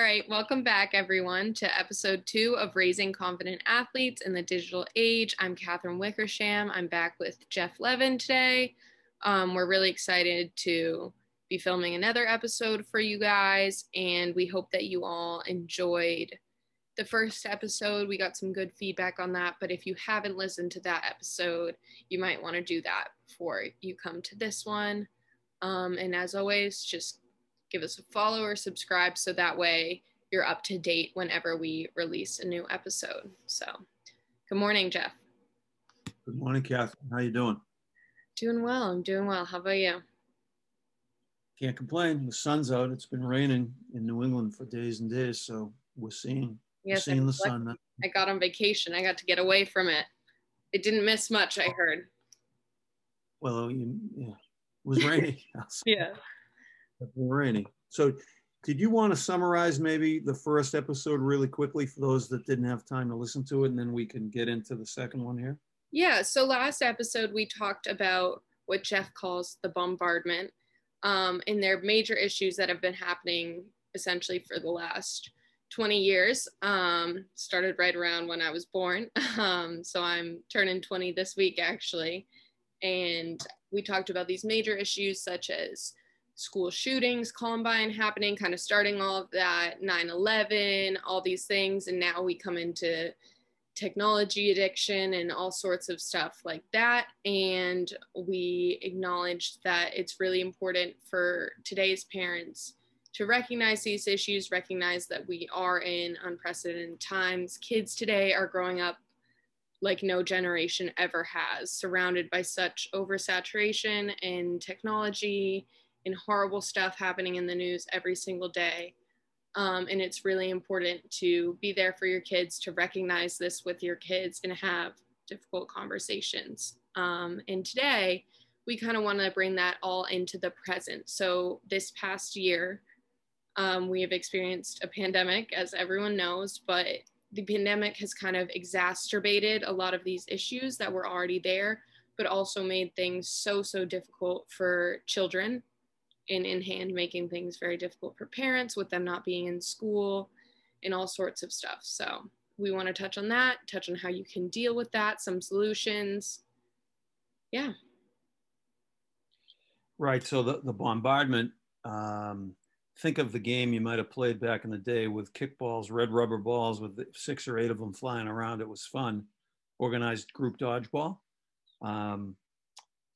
All right, welcome back, everyone, to episode two of Raising Confident Athletes in the Digital Age. I'm Kathryn Wickersham. I'm back with Jeff Levin today. Um, we're really excited to be filming another episode for you guys, and we hope that you all enjoyed the first episode. We got some good feedback on that, but if you haven't listened to that episode, you might want to do that before you come to this one. Um, and as always, just give us a follow or subscribe so that way you're up to date whenever we release a new episode. So, good morning, Jeff. Good morning, Kathryn. How you doing? Doing well. I'm doing well. How about you? Can't complain. The sun's out. It's been raining in New England for days and days, so we're seeing yes, we're seeing the sun. I got on vacation. I got to get away from it. It didn't miss much. I heard. Well, you, yeah, it was raining. yeah raining. So did you want to summarize maybe the first episode really quickly for those that didn't have time to listen to it and then we can get into the second one here? Yeah so last episode we talked about what jeff calls the bombardment um, and their major issues that have been happening essentially for the last 20 years. Um, started right around when i was born. Um, so i'm turning 20 this week actually. And we talked about these major issues such as school shootings, Columbine happening, kind of starting all of that, 9 11, all these things. And now we come into technology addiction and all sorts of stuff like that. And we acknowledge that it's really important for today's parents to recognize these issues, recognize that we are in unprecedented times. Kids today are growing up like no generation ever has, surrounded by such oversaturation and technology and horrible stuff happening in the news every single day. Um, and it's really important to be there for your kids, to recognize this with your kids, and have difficult conversations. Um, and today, we kind of want to bring that all into the present. So, this past year, um, we have experienced a pandemic, as everyone knows, but the pandemic has kind of exacerbated a lot of these issues that were already there, but also made things so, so difficult for children in in hand making things very difficult for parents with them not being in school and all sorts of stuff. So we want to touch on that touch on how you can deal with that some solutions. Yeah. Right. So the, the bombardment um, think of the game you might have played back in the day with kickballs red rubber balls with six or eight of them flying around. It was fun. Organized group dodgeball. Um,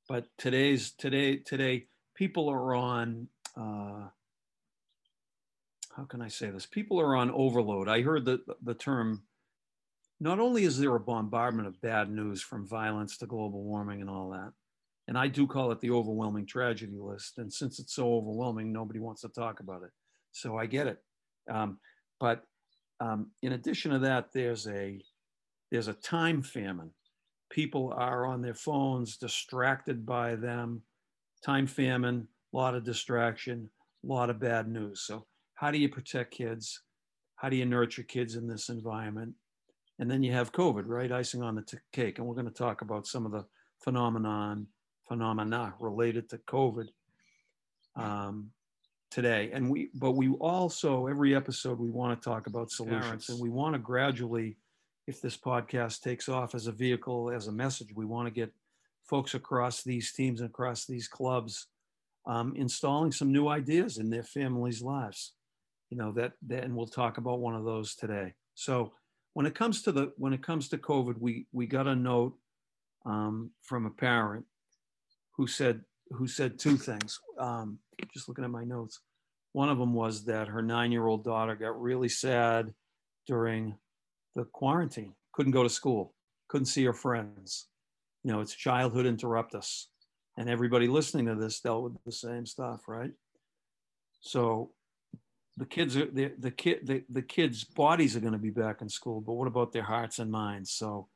but today's today today people are on, uh, how can I say this? People are on overload. I heard the, the term, not only is there a bombardment of bad news from violence to global warming and all that, and I do call it the overwhelming tragedy list. And since it's so overwhelming, nobody wants to talk about it. So I get it. Um, but um, in addition to that, there's a there's a time famine. People are on their phones, distracted by them time famine, a lot of distraction, a lot of bad news. So, how do you protect kids? How do you nurture kids in this environment? And then you have COVID, right? Icing on the t- cake. And we're going to talk about some of the phenomenon phenomena related to COVID um, today. And we, but we also every episode we want to talk about solutions, Parents. and we want to gradually, if this podcast takes off as a vehicle, as a message, we want to get folks across these teams and across these clubs um, installing some new ideas in their families' lives. You know that, that, and we'll talk about one of those today. So when it comes to the when it comes to COVID, we we got a note um, from a parent who said who said two things. Um, just looking at my notes, one of them was that her nine-year-old daughter got really sad during the quarantine, couldn't go to school, couldn't see her friends you know, it's childhood interrupt us. And everybody listening to this dealt with the same stuff, right? So the kids the, the kid the, the kids' bodies are going to be back in school, but what about their hearts and minds? So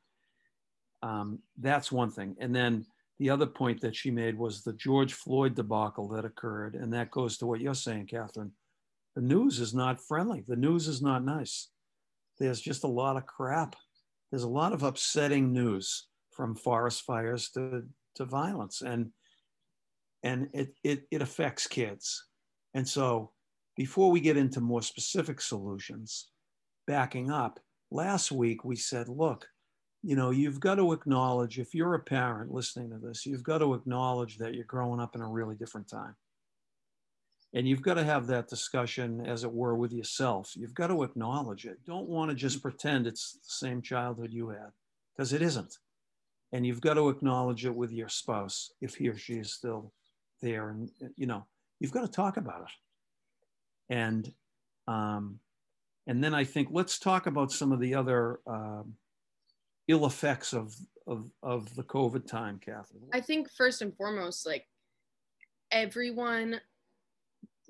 um, that's one thing. And then the other point that she made was the George Floyd debacle that occurred, and that goes to what you're saying, Kathryn. The news is not friendly. The news is not nice. There's just a lot of crap. There's a lot of upsetting news from forest fires to, to violence and and it, it, it affects kids and so before we get into more specific solutions, backing up, last week we said, look, you know, you've got to acknowledge, if you're a parent listening to this, you've got to acknowledge that you're growing up in a really different time. And you've got to have that discussion, as it were, with yourself. You've got to acknowledge it. Don't want to just pretend it's the same childhood you had, because it isn't. And you've got to acknowledge it with your spouse if he or she is still there. And, you know, you've got to talk about it. And, um, and then I think let's talk about some of the other um, ill effects of, of, of the COVID time, Kathryn. I think first and foremost, like everyone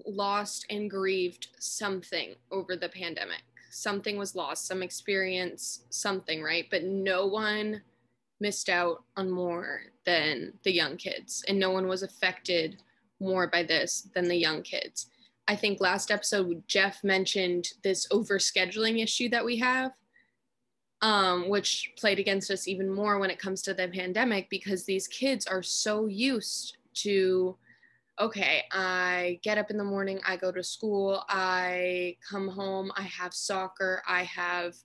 lost and grieved something over the pandemic. Something was lost, some experience, something, right? But no one missed out on more than the young kids, and no one was affected more by this than the young kids. I think last episode, Jeff mentioned this overscheduling issue that we have, um, which played against us even more when it comes to the pandemic because these kids are so used to okay, I get up in the morning, I go to school, I come home, I have soccer, I have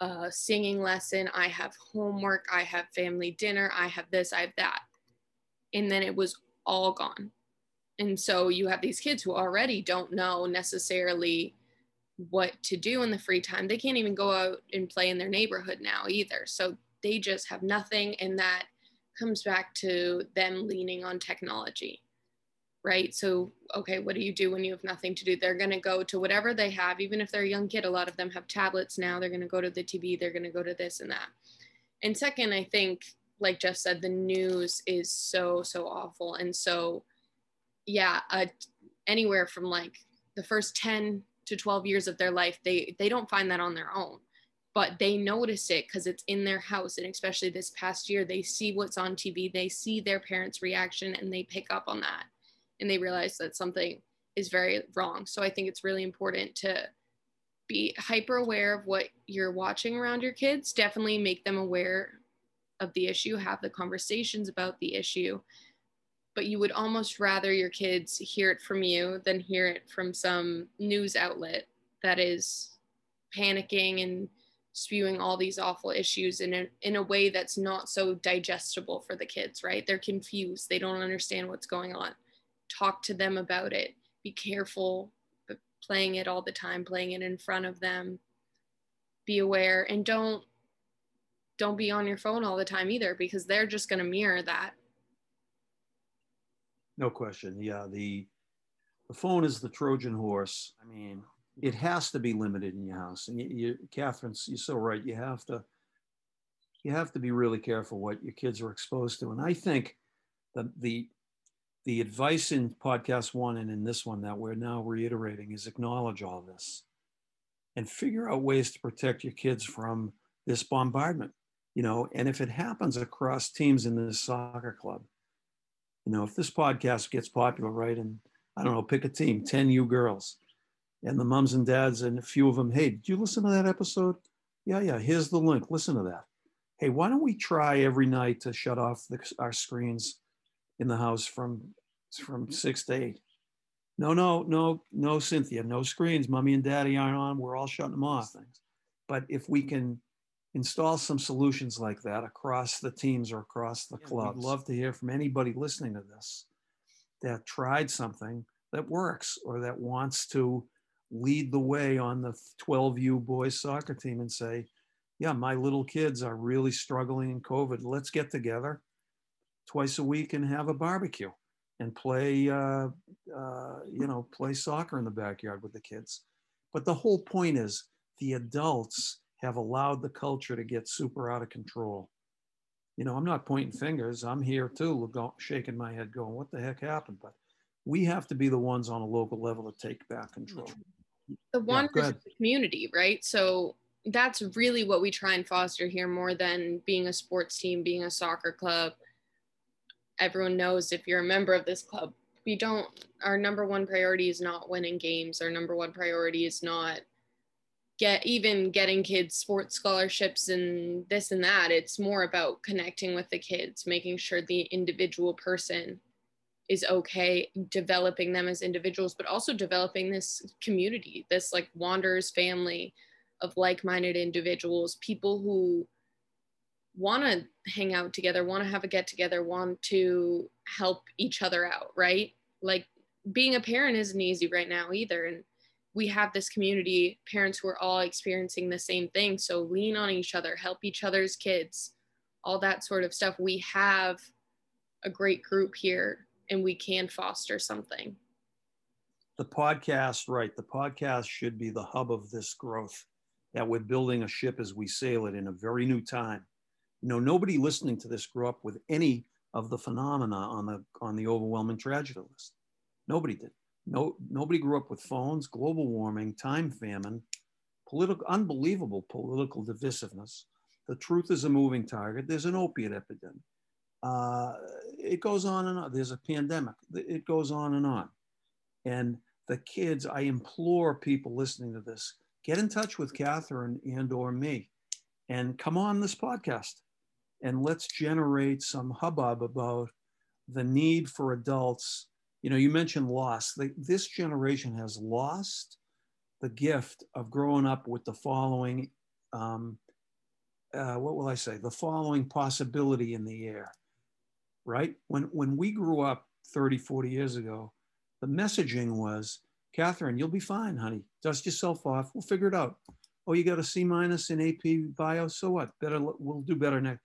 a singing lesson, I have homework, I have family dinner, I have this, I have that. And then it was all gone. And so you have these kids who already don't know necessarily what to do in the free time. They can't even go out and play in their neighborhood now either. So they just have nothing. And that comes back to them leaning on technology right? So, okay, what do you do when you have nothing to do? They're going to go to whatever they have, even if they're a young kid. A lot of them have tablets now. They're going to go to the TV, they're going to go to this and that. And second, I think, like Jeff said, the news is so, so awful. And so, yeah, uh, anywhere from like the first 10 to 12 years of their life, they, they don't find that on their own. But they notice it because it's in their house. And especially this past year, they see what's on TV, they see their parents' reaction, and they pick up on that and they realize that something is very wrong. So I think it's really important to be hyper aware of what you're watching around your kids. Definitely make them aware of the issue, have the conversations about the issue. But you would almost rather your kids hear it from you than hear it from some news outlet that is panicking and spewing all these awful issues in a, in a way that's not so digestible for the kids, right? They're confused. They don't understand what's going on talk to them about it. Be careful playing it all the time playing it in front of them. Be aware and don't don't be on your phone all the time either because they're just going to mirror that. No question. Yeah the the phone is the trojan horse. I mean it has to be limited in your house. And you, you kathryn you're so right. You have to you have to be really careful what your kids are exposed to. And i think that the the advice in podcast one and in this one that we're now reiterating is acknowledge all this and figure out ways to protect your kids from this bombardment you know and if it happens across teams in this soccer club you know if this podcast gets popular right and i don't know pick a team 10 you girls and the mums and dads and a few of them hey did you listen to that episode? Yeah yeah here's the link listen to that. Hey why don't we try every night to shut off the, our screens in the house from from six to eight. No, no, no, no, Cynthia, no screens. Mommy and daddy aren't on. We're all shutting them off. But if we can install some solutions like that across the teams or across the clubs, we'd love to hear from anybody listening to this that tried something that works or that wants to lead the way on the 12U boys soccer team and say, yeah, my little kids are really struggling in COVID. Let's get together twice a week and have a barbecue and play, uh, uh, you know, play soccer in the backyard with the kids. But the whole point is the adults have allowed the culture to get super out of control. You know, I'm not pointing fingers. I'm here too, shaking my head, going, "What the heck happened?" But we have to be the ones on a local level to take back control. The one yeah, the community, right? So that's really what we try and foster here, more than being a sports team, being a soccer club everyone knows if you're a member of this club, we don't, our number one priority is not winning games. Our number one priority is not get even getting kids sports scholarships and this and that. It's more about connecting with the kids, making sure the individual person is okay developing them as individuals but also developing this community this like wanderers family of like-minded individuals people who want to hang out together want to have a get together want to help each other out right like being a parent isn't easy right now either and we have this community parents who are all experiencing the same thing so lean on each other help each other's kids all that sort of stuff we have a great group here and we can foster something. The podcast, right? The podcast should be the hub of this growth that we're building a ship as we sail it in a very new time. You know, nobody listening to this grew up with any of the phenomena on the on the overwhelming tragedy list. Nobody did. No, nobody grew up with phones, global warming, time famine, political, unbelievable political divisiveness. The truth is a moving target. There's an opiate epidemic. Uh, it goes on and on. There's a pandemic. It goes on and on. And the kids, I implore people listening to this, get in touch with Kathryn and or me and come on this podcast and let's generate some hubbub about the need for adults. You know, you mentioned loss. this generation has lost the gift of growing up with the following, um, uh, what will I say, the following possibility in the air right? When, when we grew up 30, 40 years ago, the messaging was, Kathryn, you'll be fine, honey. Dust yourself off. We'll figure it out. Oh, you got a C minus in AP bio. So what? Better, we'll do better next,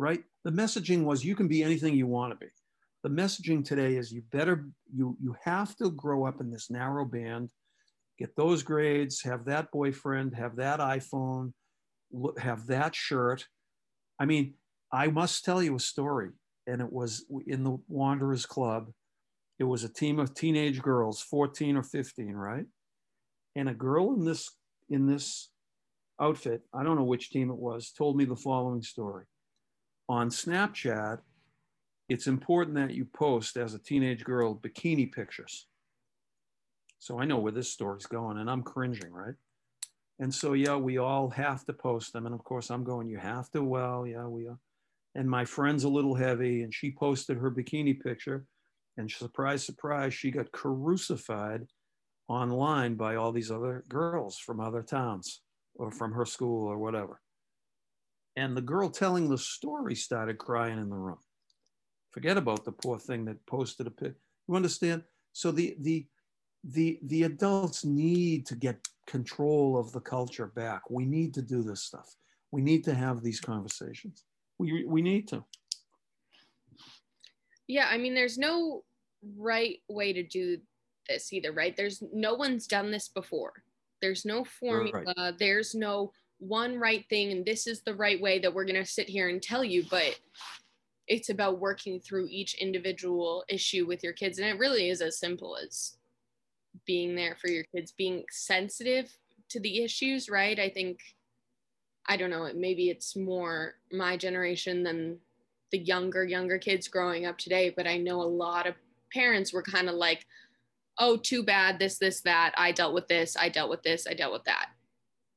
right? The messaging was, you can be anything you want to be. The messaging today is, you better, you you have to grow up in this narrow band, get those grades, have that boyfriend, have that iPhone, have that shirt. I mean, I must tell you a story and it was in the Wanderers Club. It was a team of teenage girls, 14 or 15, right? And a girl in this in this outfit, I don't know which team it was, told me the following story. On Snapchat, it's important that you post as a teenage girl bikini pictures. So I know where this story's going and I'm cringing, right? And so, yeah, we all have to post them. And of course, I'm going, you have to. Well, yeah, we are and my friend's a little heavy and she posted her bikini picture and surprise surprise she got crucified online by all these other girls from other towns or from her school or whatever and the girl telling the story started crying in the room. Forget about the poor thing that posted a pic you understand? So the the the the adults need to get control of the culture back. We need to do this stuff. We need to have these conversations. We we need to. Yeah i mean there's no right way to do this either right? There's no one's done this before. There's no formula right. there's no one right thing and this is the right way that we're going to sit here and tell you but it's about working through each individual issue with your kids and it really is as simple as being there for your kids being sensitive to the issues right i think I don't know, maybe it's more my generation than the younger, younger kids growing up today. But I know a lot of parents were kind of like, oh, too bad, this, this, that. I dealt with this, I dealt with this, I dealt with that.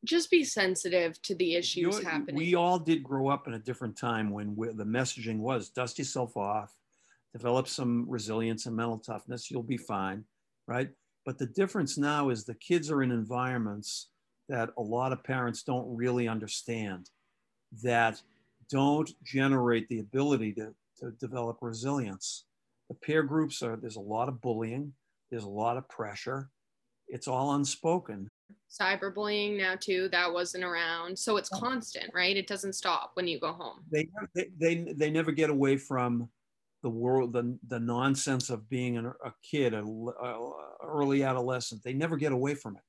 Just be sensitive to the issues you happening. We all did grow up in a different time when the messaging was dust yourself off, develop some resilience and mental toughness, you'll be fine, right? But the difference now is the kids are in environments that a lot of parents don't really understand that don't generate the ability to, to develop resilience. The peer groups are, there's a lot of bullying, there's a lot of pressure. It's all unspoken. Cyberbullying now too, that wasn't around. So it's constant, right? It doesn't stop when you go home. They, they, they, they never get away from the world, the, the nonsense of being an, a kid, an early adolescent. They never get away from it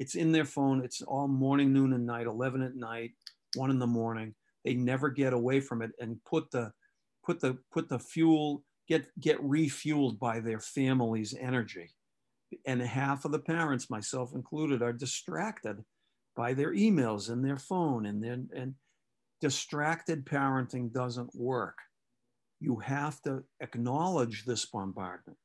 it's in their phone. It's all morning, noon, and night, 11 at night, one in the morning. They never get away from it and put the, put the, put the fuel, get, get refueled by their family's energy. And half of the parents, myself included, are distracted by their emails and their phone and then, and distracted parenting doesn't work. You have to acknowledge this bombardment,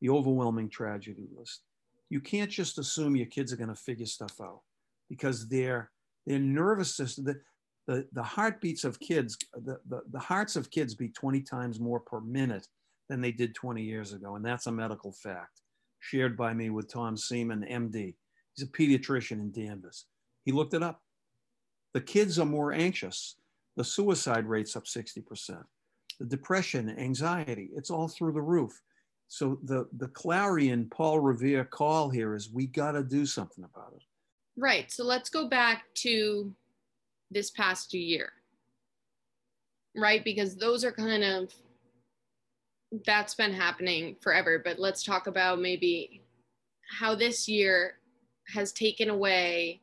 the overwhelming tragedy list you can't just assume your kids are going to figure stuff out because their their nervous system the, the, the heartbeats of kids the, the, the hearts of kids beat 20 times more per minute than they did 20 years ago. And that's a medical fact shared by me with Tom Seaman, MD. He's a pediatrician in Danvers. He looked it up. The kids are more anxious. The suicide rate's up 60%. The depression, anxiety, it's all through the roof. So the, the Clarion Paul Revere call here is we got to do something about it. Right. So let's go back to this past year. Right? Because those are kind of that's been happening forever, but let's talk about maybe how this year has taken away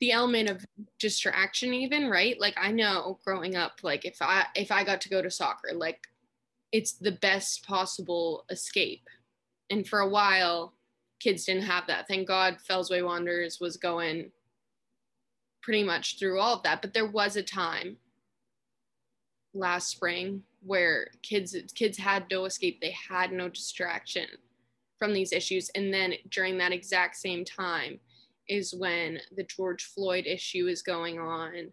the element of distraction even right? Like i know growing up like if i if i got to go to soccer like it's the best possible escape. And for a while kids didn't have that. Thank god fellsway wanderers was going pretty much through all of that but there was a time last spring where kids kids had no escape they had no distraction from these issues and then during that exact same time is when the George Floyd issue is going on.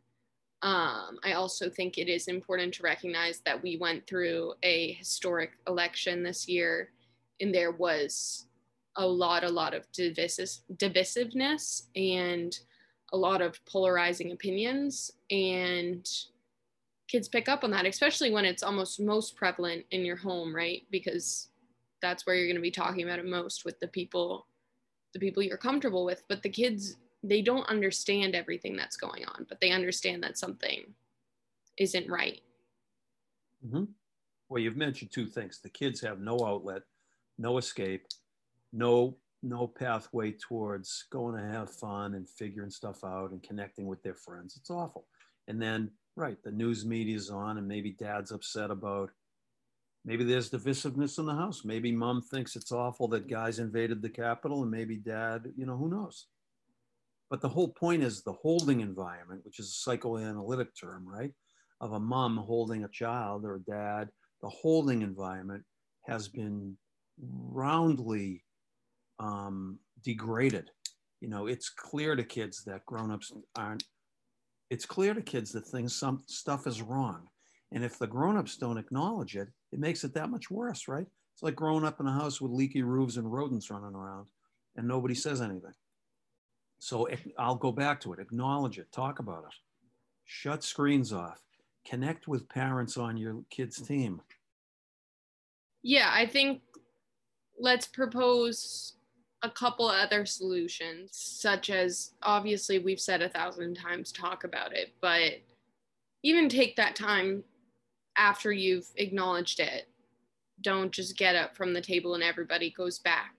Um, I also think it is important to recognize that we went through a historic election this year, and there was a lot, a lot of divisive, divisiveness and a lot of polarizing opinions. And kids pick up on that, especially when it's almost most prevalent in your home, right? Because that's where you're going to be talking about it most with the people the people you're comfortable with. But the kids they don't understand everything that's going on but they understand that something isn't right. Mm-hmm. well you've mentioned two things. The kids have no outlet no escape no no pathway towards going to have fun and figuring stuff out and connecting with their friends. It's awful. And then right the news media's on and maybe dad's upset about maybe there's divisiveness in the house. Maybe mom thinks it's awful that guys invaded the Capitol, and maybe dad, you know, who knows? But the whole point is the holding environment, which is a psychoanalytic term, right? Of a mom holding a child or a dad, the holding environment has been roundly um, degraded. You know, it's clear to kids that grown-ups aren't. It's clear to kids that things, some stuff is wrong, and if the grown-ups don't acknowledge it, it makes it that much worse, right? It's like growing up in a house with leaky roofs and rodents running around and nobody says anything. So I'll go back to it, acknowledge it, talk about it, shut screens off, connect with parents on your kid's team. Yeah, I think let's propose a couple other solutions, such as obviously we've said a thousand times talk about it, but even take that time after you've acknowledged it. Don't just get up from the table and everybody goes back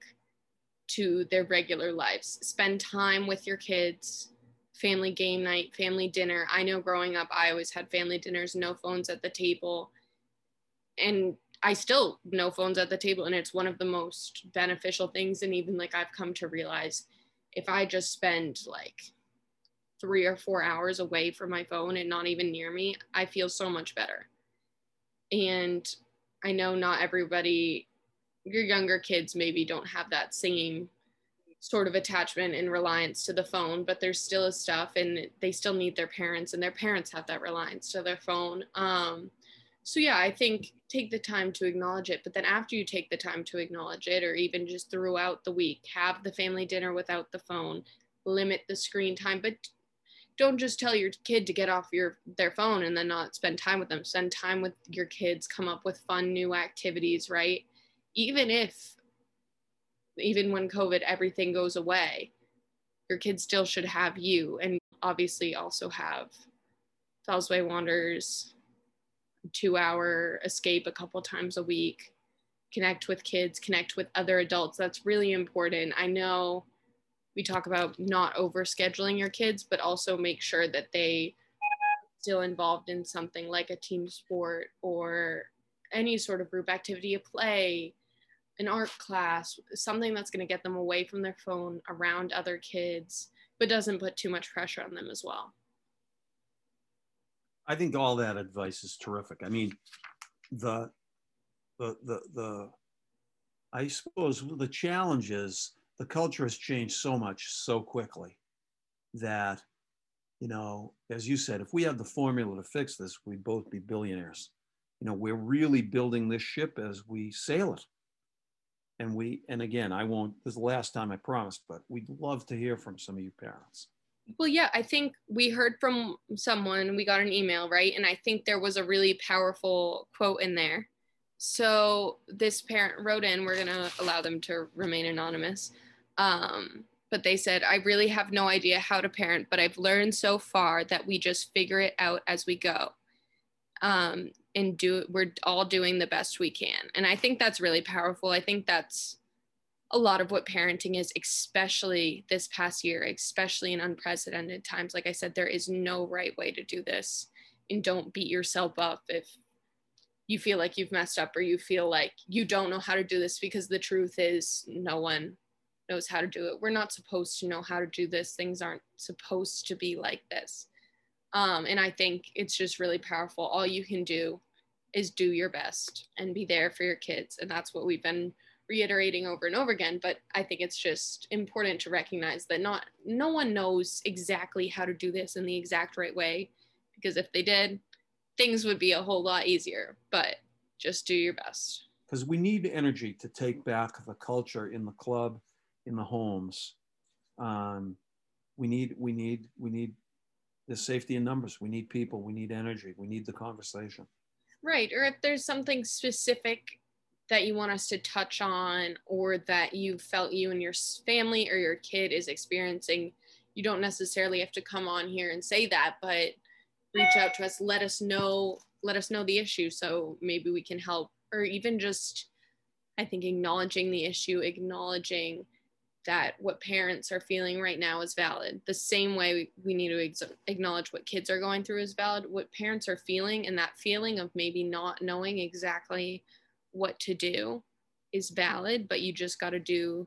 to their regular lives. Spend time with your kids, family game night, family dinner. I know growing up, I always had family dinners, no phones at the table. And I still no phones at the table. And it's one of the most beneficial things. And even like I've come to realize if I just spend like three or four hours away from my phone and not even near me, I feel so much better and i know not everybody your younger kids maybe don't have that same sort of attachment and reliance to the phone but there's still a stuff and they still need their parents and their parents have that reliance to their phone um, so yeah i think take the time to acknowledge it but then after you take the time to acknowledge it or even just throughout the week have the family dinner without the phone limit the screen time but don't just tell your kid to get off your their phone and then not spend time with them. Spend time with your kids come up with fun new activities right? Even if even when covid everything goes away your kids still should have you and obviously also have Fellsway Wanderers two hour escape a couple times a week connect with kids connect with other adults that's really important i know we talk about not over scheduling your kids, but also make sure that they still involved in something like a team sport or any sort of group activity, a play, an art class, something that's going to get them away from their phone around other kids, but doesn't put too much pressure on them as well. I think all that advice is terrific. I mean, the the the the I suppose the challenge is the culture has changed so much so quickly that you know as you said if we had the formula to fix this we'd both be billionaires you know, we're really building this ship as we sail it. And we, and again, I won't, this is the last time I promised, but we'd love to hear from some of you parents. Well, yeah, I think we heard from someone, we got an email, right? And I think there was a really powerful quote in there. So this parent wrote in, we're going to allow them to remain anonymous. Um, but they said, I really have no idea how to parent, but I've learned so far that we just figure it out as we go. Um, and do we're all doing the best we can. And I think that's really powerful. I think that's a lot of what parenting is, especially this past year, especially in unprecedented times. Like I said, there is no right way to do this. And don't beat yourself up if you feel like you've messed up or you feel like you don't know how to do this because the truth is no one knows how to do it. We're not supposed to know how to do this. Things aren't supposed to be like this. Um, and I think it's just really powerful. All you can do is do your best and be there for your kids. And that's what we've been reiterating over and over again. But I think it's just important to recognize that not no one knows exactly how to do this in the exact right way. Because if they did, things would be a whole lot easier. But just do your best. Because we need energy to take back the culture in the club, in the homes. Um, we need we need we need the safety in numbers. We need people. We need energy. We need the conversation. Right. Or if there's something specific that you want us to touch on or that you felt you and your family or your kid is experiencing, you don't necessarily have to come on here and say that, but reach out to us, let us know, let us know the issue so maybe we can help or even just I think acknowledging the issue, acknowledging that what parents are feeling right now is valid. The same way we need to ex- acknowledge what kids are going through is valid, what parents are feeling, and that feeling of maybe not knowing exactly what to do is valid, but you just got to do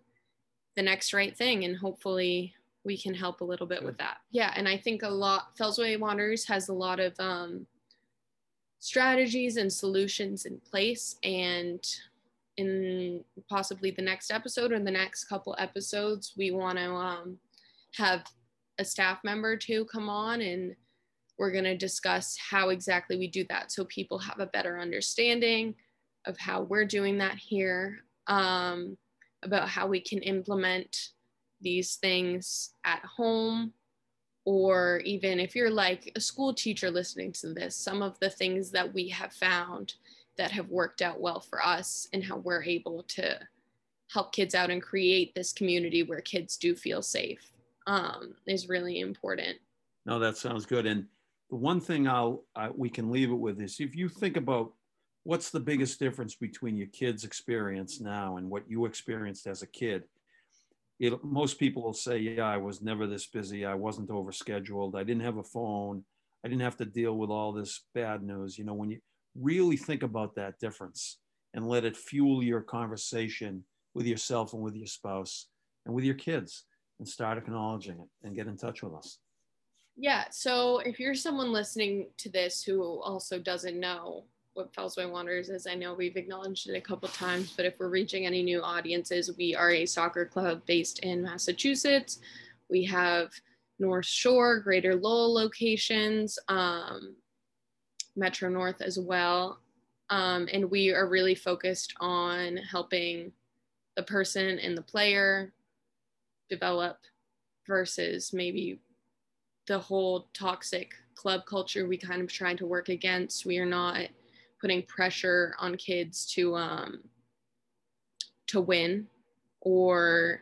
the next right thing. And hopefully we can help a little bit with that. Yeah. And I think a lot, Fellsway Wanderers has a lot of um, strategies and solutions in place. And in possibly the next episode or the next couple episodes, we want to um, have a staff member to come on and we're going to discuss how exactly we do that so people have a better understanding of how we're doing that here, um, about how we can implement these things at home, or even if you're like a school teacher listening to this, some of the things that we have found that have worked out well for us and how we're able to help kids out and create this community where kids do feel safe um, is really important. No, that sounds good. And the one thing I'll I, we can leave it with is if you think about what's the biggest difference between your kid's experience now and what you experienced as a kid, it, most people will say, "Yeah, I was never this busy. I wasn't overscheduled. I didn't have a phone. I didn't have to deal with all this bad news." You know, when you really think about that difference and let it fuel your conversation with yourself and with your spouse and with your kids and start acknowledging it and get in touch with us. Yeah. So if you're someone listening to this who also doesn't know what Fellsway Wanderers is, I know we've acknowledged it a couple times, but if we're reaching any new audiences, we are a soccer club based in Massachusetts. We have North Shore, Greater Lowell locations. Um, Metro North as well. Um, and we are really focused on helping the person and the player develop versus maybe the whole toxic club culture we kind of trying to work against. We are not putting pressure on kids to um, to win or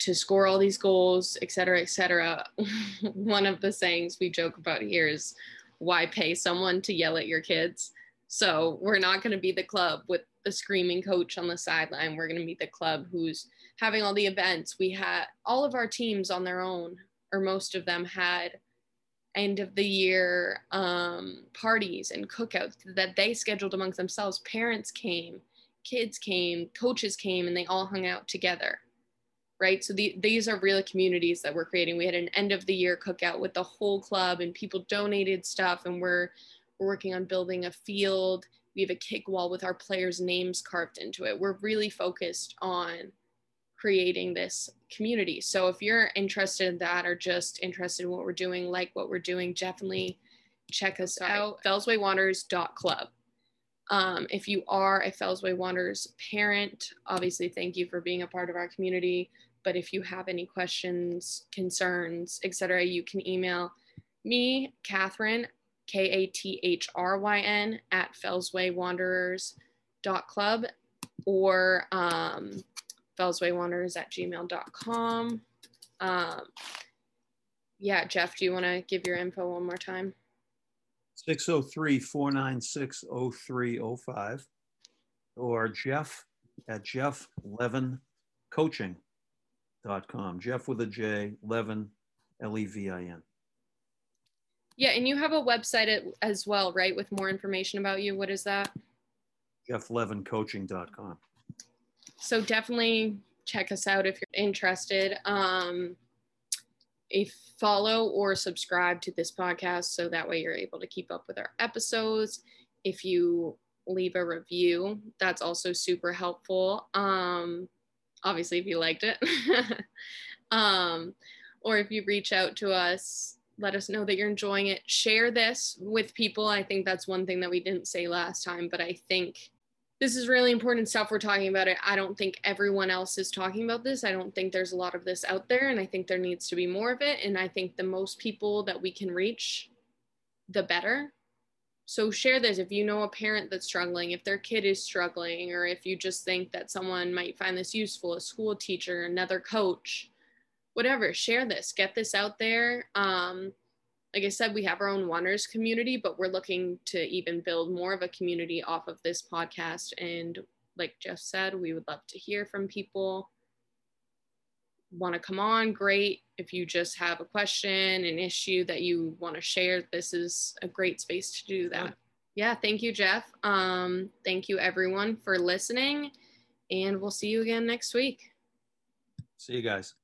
to score all these goals, et cetera, et cetera. One of the sayings we joke about here is why pay someone to yell at your kids? So we're not going to be the club with the screaming coach on the sideline. We're going to be the club who's having all the events. We had all of our teams on their own, or most of them had end of the year um, parties and cookouts that they scheduled amongst themselves. Parents came, kids came, coaches came, and they all hung out together right? So the, these are real communities that we're creating. We had an end of the year cookout with the whole club, and people donated stuff, and we're we're working on building a field. We have a kick wall with our players' names carved into it. We're really focused on creating this community. So if you're interested in that or just interested in what we're doing, like what we're doing, definitely check us out. Fellswaywanderers.club. Um, if you are a Fellsway Wanderers parent, obviously thank you for being a part of our community. But if you have any questions, concerns, etc., you can email me, Kathryn, K A T H R Y N, at fellswaywanderers.club or um, fellswaywanderers at gmail.com. Um, yeah, Jeff, do you want to give your info one more time? 603 496 0305 or Jeff at Jeff Levin Coaching.com. Jeff with a J, Levin, L E V I N. Yeah, and you have a website as well, right, with more information about you. What is that? JeffLevinCoaching.com. So definitely check us out if you're interested. Um, if follow or subscribe to this podcast so that way you're able to keep up with our episodes. If you leave a review, that's also super helpful. Um, obviously, if you liked it. um, or if you reach out to us let us know that you're enjoying it. Share this with people. I think that's one thing that we didn't say last time, but I think this is really important stuff we're talking about it. I don't think everyone else is talking about this. I don't think there's a lot of this out there and I think there needs to be more of it and I think the most people that we can reach the better. So share this if you know a parent that's struggling, if their kid is struggling or if you just think that someone might find this useful, a school teacher, another coach whatever, share this, get this out there. Um, like I said, we have our own Wanderers community, but we're looking to even build more of a community off of this podcast. And like Jeff said, we would love to hear from people. Want to come on? Great. If you just have a question, an issue that you want to share, this is a great space to do that. Yeah, thank you, Jeff. Um, thank you, everyone, for listening. And we'll see you again next week. See you guys.